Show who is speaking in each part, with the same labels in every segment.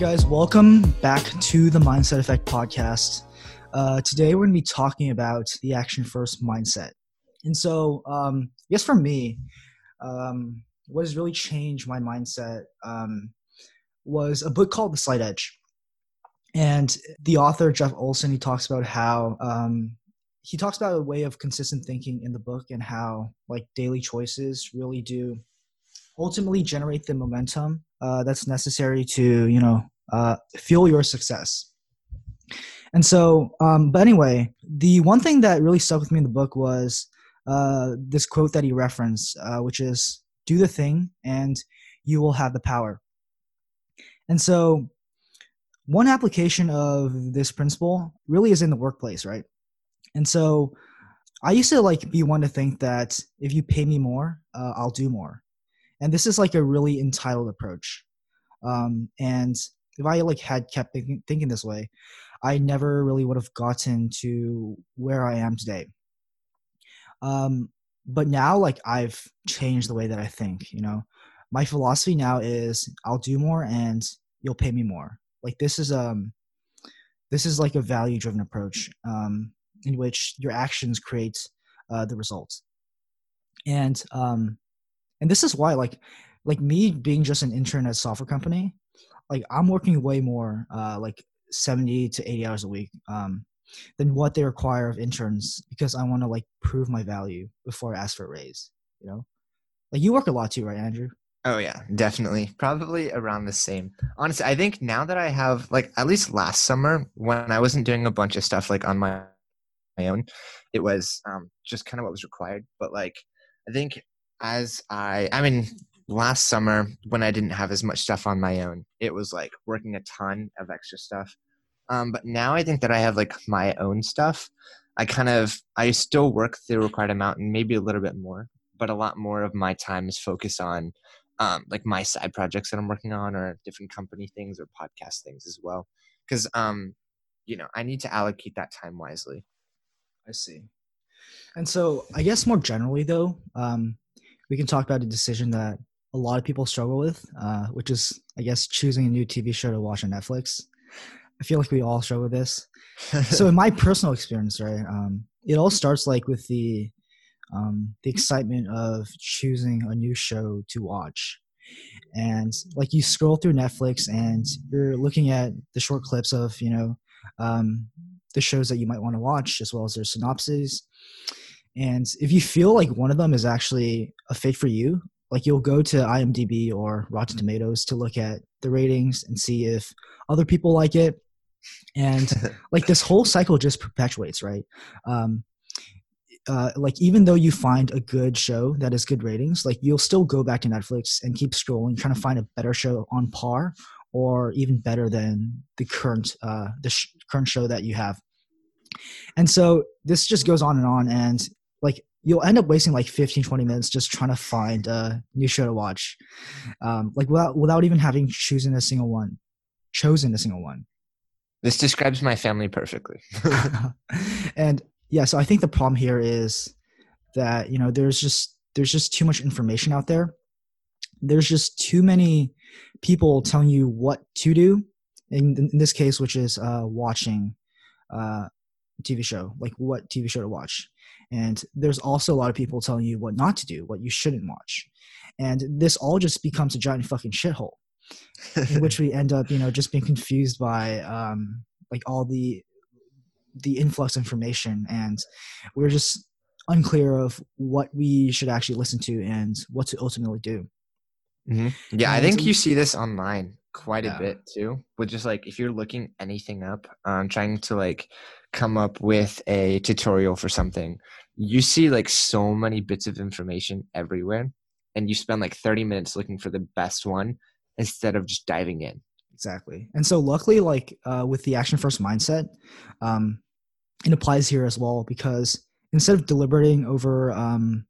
Speaker 1: right, guys, welcome back to the Mindset Effect podcast. Uh, today, we're going to be talking about the action first mindset. And so, um, I guess for me, um, what has really changed my mindset um, was a book called The Slight Edge. And the author, Jeff Olson, he talks about how um, he talks about a way of consistent thinking in the book and how like daily choices really do ultimately generate the momentum uh, that's necessary to you know uh, fuel your success. And so um, but anyway the one thing that really stuck with me in the book was uh, this quote that he referenced uh, which is do the thing and you will have the power. And so one application of this principle really is in the workplace right? And so i used to like be one to think that if you pay me more uh, i'll do more and this is like a really entitled approach. Um, and if i like had kept thinking, thinking this way i never really would have gotten to where i am today. Um, but now like i've changed the way that i think you know? My philosophy now is i'll do more and you'll pay me more. Like this is um this is like a value driven approach um, in which your actions create uh, the results. And um and this is why like like me being just an intern at a software company like i'm working way more uh like 70 to 80 hours a week um than what they require of interns because i want to like prove my value before i ask for a raise you know like you work a lot too right andrew
Speaker 2: Oh yeah, definitely. Probably around the same. Honestly, I think now that I have like at least last summer when I wasn't doing a bunch of stuff like on my my own, it was um, just kind of what was required. But like I think as I, I mean, last summer when I didn't have as much stuff on my own, it was like working a ton of extra stuff. Um, but now I think that I have like my own stuff. I kind of, I still work the required amount and maybe a little bit more, but a lot more of my time is focused on um, like my side projects that I'm working on or different company things or podcast things as well. Cause, um, you know, I need to allocate that time wisely.
Speaker 1: I see. And so I guess more generally though, um, we can talk about a decision that a lot of people struggle with, uh, which is, I guess, choosing a new TV show to watch on Netflix. I feel like we all struggle with this. so, in my personal experience, right, um, it all starts like with the um, the excitement of choosing a new show to watch, and like you scroll through Netflix and you're looking at the short clips of you know um, the shows that you might want to watch as well as their synopses and if you feel like one of them is actually a fit for you, like you'll go to IMDb or Rotten Tomatoes to look at the ratings and see if other people like it. And like this whole cycle just perpetuates, right? Um, uh, like even though you find a good show that has good ratings, like you'll still go back to Netflix and keep scrolling, trying to find a better show on par or even better than the current uh, the sh- current show that you have. And so this just goes on and on, and like you'll end up wasting like 15 20 minutes just trying to find a new show to watch. Um, like without without even having chosen a single one chosen a single one.
Speaker 2: This describes my family perfectly.
Speaker 1: And yeah so i think the problem here is that you know there's just there's just too much information out there. There's just too many people telling you what to do in, in this case which is uh, watching uh, TV show, like what TV show to watch. And there's also a lot of people telling you what not to do, what you shouldn't watch. And this all just becomes a giant fucking shithole in which we end up, you know, just being confused by um, like all the the influx of information and we're just unclear of what we should actually listen to and what to ultimately do.
Speaker 2: Mm-hmm. Yeah, and I think you see this online quite a bit too. With just like if you're looking anything up, um, trying to like come up with a tutorial for something, you see like so many bits of information everywhere, and you spend like 30 minutes looking for the best one instead of just diving in.
Speaker 1: Exactly. And so, luckily, like uh, with the action first mindset, um, it applies here as well because instead of deliberating over um,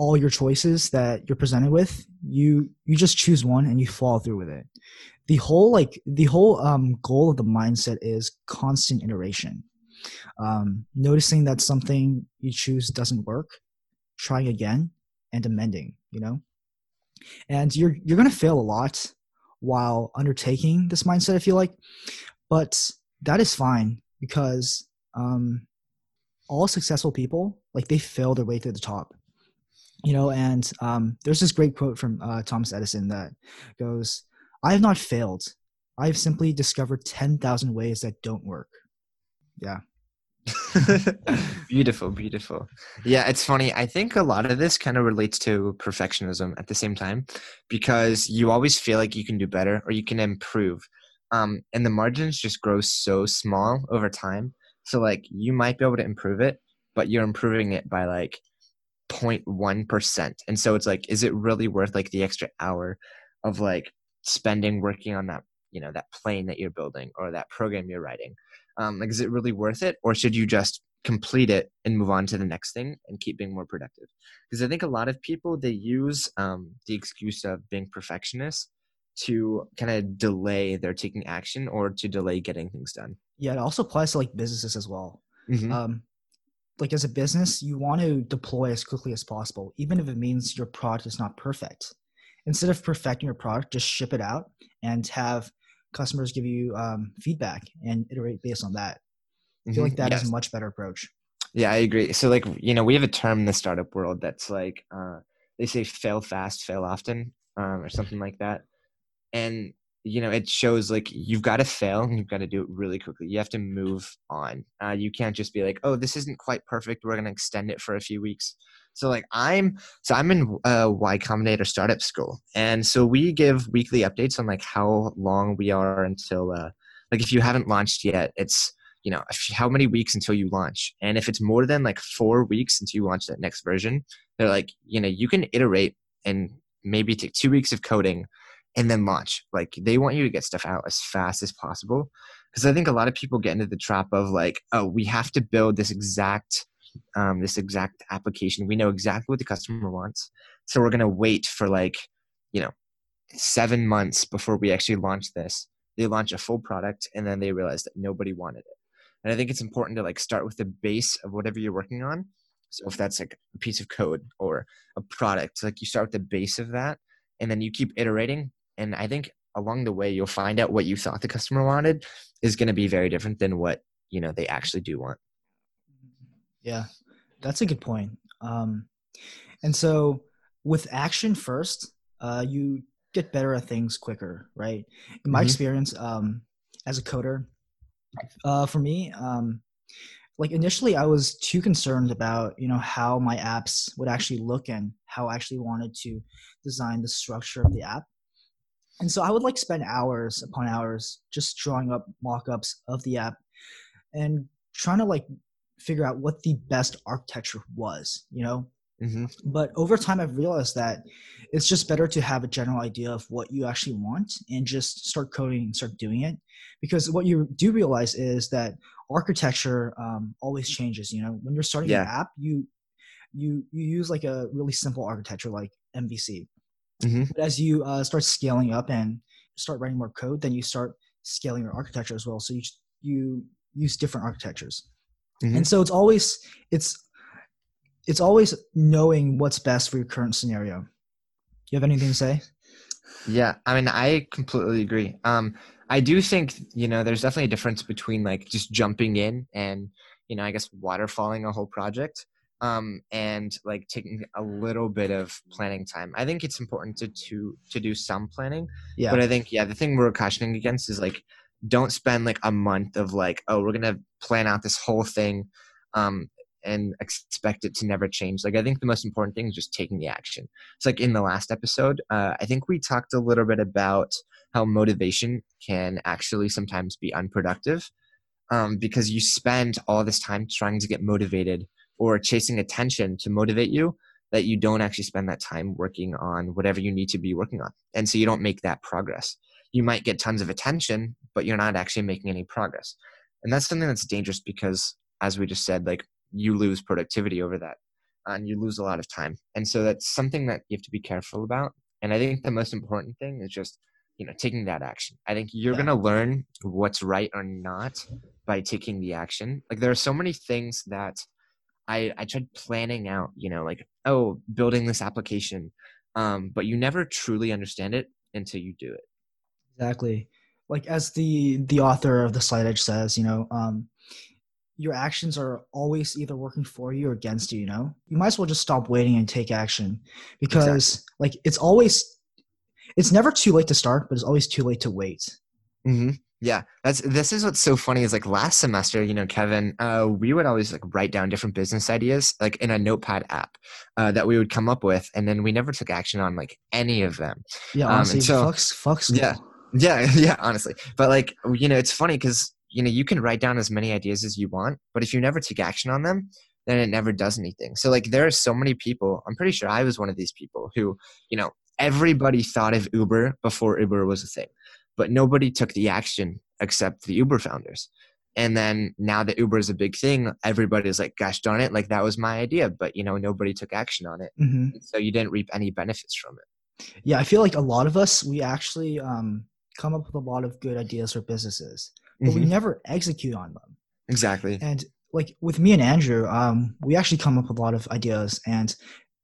Speaker 1: all your choices that you're presented with, you you just choose one and you follow through with it. The whole like the whole um, goal of the mindset is constant iteration. Um, noticing that something you choose doesn't work trying again and amending you know? And you're you're going to fail a lot while undertaking this mindset. I feel like, but that is fine because um, all successful people like they fail their way to the top you know and um, there's this great quote from uh, thomas edison that goes i have not failed. I have simply discovered 10000 ways that don't work. Yeah.
Speaker 2: Beautiful beautiful. Yeah it's funny. I think a lot of this kind of relates to perfectionism at the same time because you always feel like you can do better or you can improve um, and the margins just grow so small over time. So like you might be able to improve it but you're improving it by like 0.1% and so it's like is it really worth like the extra hour of like spending working on that you know that plane that you're building or that program you're writing? Um, like is it really worth it or should you just complete it and move on to the next thing and keep being more productive? Because i think a lot of people they use um, the excuse of being perfectionists to kind of delay their taking action or to delay getting things done.
Speaker 1: Yeah it also applies to like businesses as well.
Speaker 2: Mhm.
Speaker 1: um, like as a business you want to deploy as quickly as possible even if it means your product is not perfect instead of perfecting your product just ship it out and have customers give you um, feedback and iterate based on that i feel like that is
Speaker 2: Yes.
Speaker 1: a much better approach
Speaker 2: Yeah, I agree. So like, you know, we have a term in the startup world that's like uh they say fail fast, fail often, um, or something like that. And you know, it shows like you've got to fail and you've got to do it really quickly. You have to move on. Uh, you can't just be like, oh, this isn't quite perfect. We're gonna extend it for a few weeks. So like I'm so I'm in uh, Y Combinator startup school, and so we give weekly updates on like how long we are until uh, like if you haven't launched yet, it's you know how many weeks until you launch and if it's more than like four weeks until you launch that next version they're like you know you can iterate and maybe take two weeks of coding and then launch. Like they want you to get stuff out as fast as possible. Because i think a lot of people get into the trap of like oh we have to build this exact um, this exact application. We know exactly what the customer wants. So we're to wait for like you know seven months before we actually launch this. They launch a full product and then they realize that nobody wanted it. And i think it's important to like start with the base of whatever you're working on. So if that's like a piece of code or a product like you start with the base of that and then you keep iterating and i think along the way you'll find out what you thought the customer wanted is going to be very different than what you know they actually do want
Speaker 1: Yeah, that's a good point. Um, and so with action first, uh, you get better at things quicker, right? In my
Speaker 2: Mhm.
Speaker 1: experience, um, as a coder, uh, for me, um, like initially I was too concerned about you know how my apps would actually look and how I actually wanted to design the structure of the app. And so I would like spend hours upon hours just drawing up mock-ups of the app and trying to like figure out what the best architecture was, you know?
Speaker 2: mm-hmm.
Speaker 1: But over time, I've realized that it's just better to have a general idea of what you actually want and just start coding and start doing it. Because what you do realize is that architecture um, always changes. You know, when you're starting an app, you you you use like a really simple architecture like MVC.
Speaker 2: Mhm.
Speaker 1: But as you uh, start scaling up and start writing more code, then you start scaling your architecture as well. So you you use different architectures
Speaker 2: Mhm.
Speaker 1: and so it's always it's it's always knowing what's best for your current scenario you have anything to say
Speaker 2: Yeah, I mean, I completely agree. Um, I do think you know there's definitely a difference between like just jumping in and you know I guess waterfalling a whole project, um, and like taking a little bit of planning time. I think it's important to to to do some planning,
Speaker 1: yeah
Speaker 2: but I think yeah, the thing we're cautioning against is like don't spend like a month of like oh we're gonna plan out this whole thing, um, and expect it to never change. Like I think the most important thing is just taking the action. It's like in the last episode, uh, I think we talked a little bit about how motivation can actually sometimes be unproductive um, because you spend all this time trying to get motivated or chasing attention to motivate you that you don't actually spend that time working on whatever you need to be working on. And so you don't make that progress. You might get tons of attention, but you're not actually making any progress. And that's something that's dangerous because, as we just said, like you lose productivity over that and you lose a lot of time. And so that's something that you have to be careful about. And I think the most important thing is just, you know, taking that action. I think you're
Speaker 1: Yeah.
Speaker 2: going to learn what's right or not by taking the action. Like there are so many things that I, I tried planning out, you know, like, oh, building this application. Um, but you never truly understand it until you do it.
Speaker 1: Exactly. Like as the the author of the Slight Edge says, you know, um, your actions are always either working for you or against you. You know, you might as well just stop waiting and take action because, exactly. like, it's always, it's never too late to start, but it's always too late to wait.
Speaker 2: Mm-hmm. Yeah, that's this is what's so funny is like last semester, you know, Kevin, uh, we would always like write down different business ideas like in a notepad app uh, that we would come up with, and then we never took action on like any of them.
Speaker 1: Yeah, honestly, um, so, fucks, fucks.
Speaker 2: Yeah, yeah, yeah, honestly, but like you know, it's funny because you know you can write down as many ideas as you want, but if you never take action on them, then it never does anything. So like there are so many people. I'm pretty sure I was one of these people who, you know, everybody thought of Uber before Uber was a thing but nobody took the action except the Uber founders. And then now that Uber is a big thing, everybody's like, gosh darn it, like that was my idea, but you know, nobody took action on it. Mm-hmm. So you didn't reap any benefits from it.
Speaker 1: Yeah, I feel like a lot of us, we actually um, come up with a lot of good ideas for businesses, but mm-hmm. we never execute on them.
Speaker 2: Exactly.
Speaker 1: And like with me and Andrew, um, we actually come up with a lot of ideas and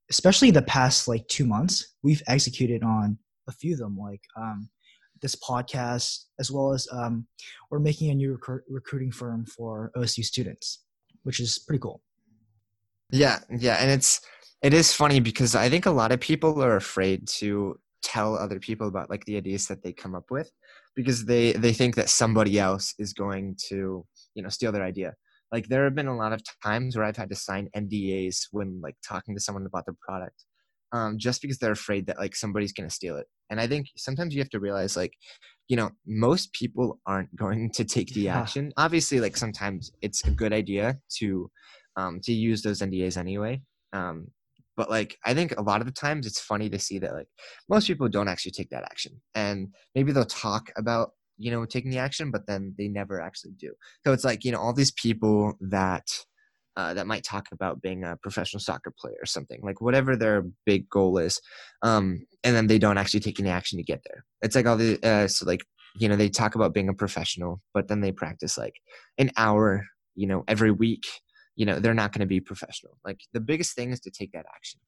Speaker 1: especially the past like two months, we've executed on a few of them. Like um, this podcast, as well as um, we're making a new recruiting firm for OSU students, which is pretty cool.
Speaker 2: Yeah, yeah, and it's it is funny because I think a lot of people are afraid to tell other people about like the ideas that they come up with because they they think that somebody else is going to you know steal their idea like there have been a lot of times where i've had to sign ndas when like talking to someone about the product um, just because they're afraid that like somebody's going to steal it. And I think sometimes you have to realize like, you know, most people aren't going to take the yeah. action. Obviously, like sometimes it's a good idea to um, to use those NDAs anyway. Um, but like I think a lot of the times it's funny to see that like most people don't actually take that action, and maybe they'll talk about you know taking the action, but then they never actually do. So it's like you know all these people that uh, that might talk about being a professional soccer player or something like whatever their big goal is um, and then they don't actually take any action to get there. It's like all the uh, so like you know they talk about being a professional but then they practice like an hour you know every week you know they're not going to be professional. Like the biggest thing is to take that action.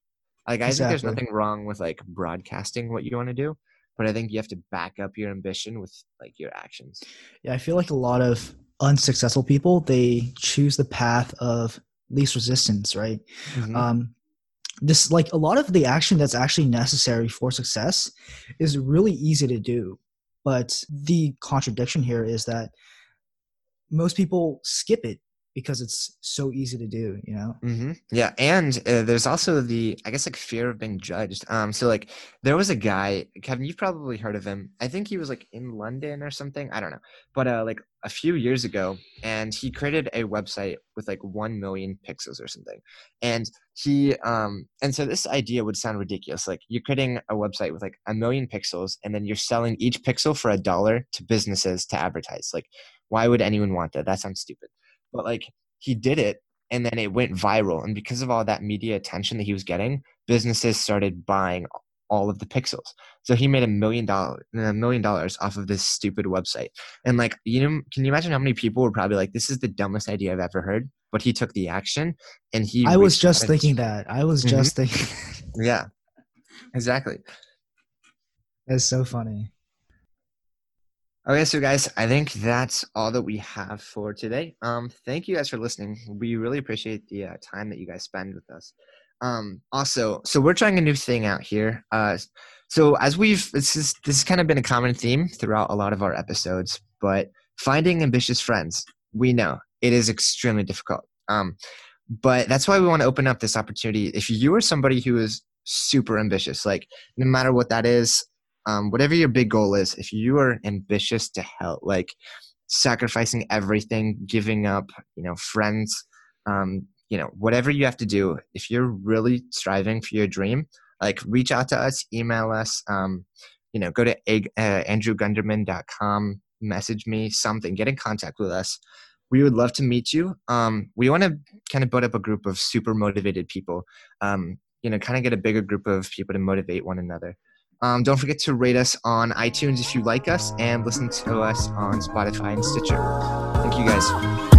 Speaker 2: Like i exactly. think there's nothing wrong with like broadcasting what you want to do but i think you have to back up your ambition with like your actions.
Speaker 1: Yeah i feel like a lot of unsuccessful people they choose the path of least resistance right mm-hmm. um, this like a lot of the action that's actually necessary for success is really easy to do but the contradiction here is that most people skip it because it's so easy to do you know?
Speaker 2: Mm-hmm. yeah and uh, there's also the i guess like fear of being judged. Um so like there was a guy kevin you've probably heard of him. I think he was like in london or something i don't know. But uh like a few years ago and he created a website with like 1 million pixels or something. And he um and so this idea would sound ridiculous like you're creating a website with like a million pixels and then you're selling each pixel for a dollar to businesses to advertise. Like why would anyone want that? That sounds stupid but like he did it and then it went viral and because of all that media attention that he was getting businesses started buying all of the pixels. So he made a million dollars a million dollars off of this stupid website. And like you know can you imagine how many people were probably like this is the dumbest idea i've ever heard but he took the action and he
Speaker 1: i was just thinking that. I was mm-hmm. just thinking
Speaker 2: yeah. Exactly.
Speaker 1: That's so funny
Speaker 2: Okay, so guys, I think that's all that we have for today. Um, thank you guys for listening. We really appreciate the uh, time that you guys spend with us. Um, also, so we're trying a new thing out here. Uh, so as we've this is this has kind of been a common theme throughout a lot of our episodes, but finding ambitious friends, we know it is extremely difficult. Um, but that's why we want to open up this opportunity. If you are somebody who is super ambitious, like no matter what that is, um, whatever your big goal is, if you are ambitious to help, like sacrificing everything, giving up, you know, friends, um, you know, whatever you have to do, if you're really striving for your dream, like reach out to us, email us, um, you know, go to uh, andrewgunderman.com, message me something, get in contact with us. We would love to meet you. Um, we want to kind of build up a group of super motivated people, um, you know, kind of get a bigger group of people to motivate one another. Um, don't forget to rate us on iTunes if you like us and listen to us on Spotify and Stitcher. Thank you guys.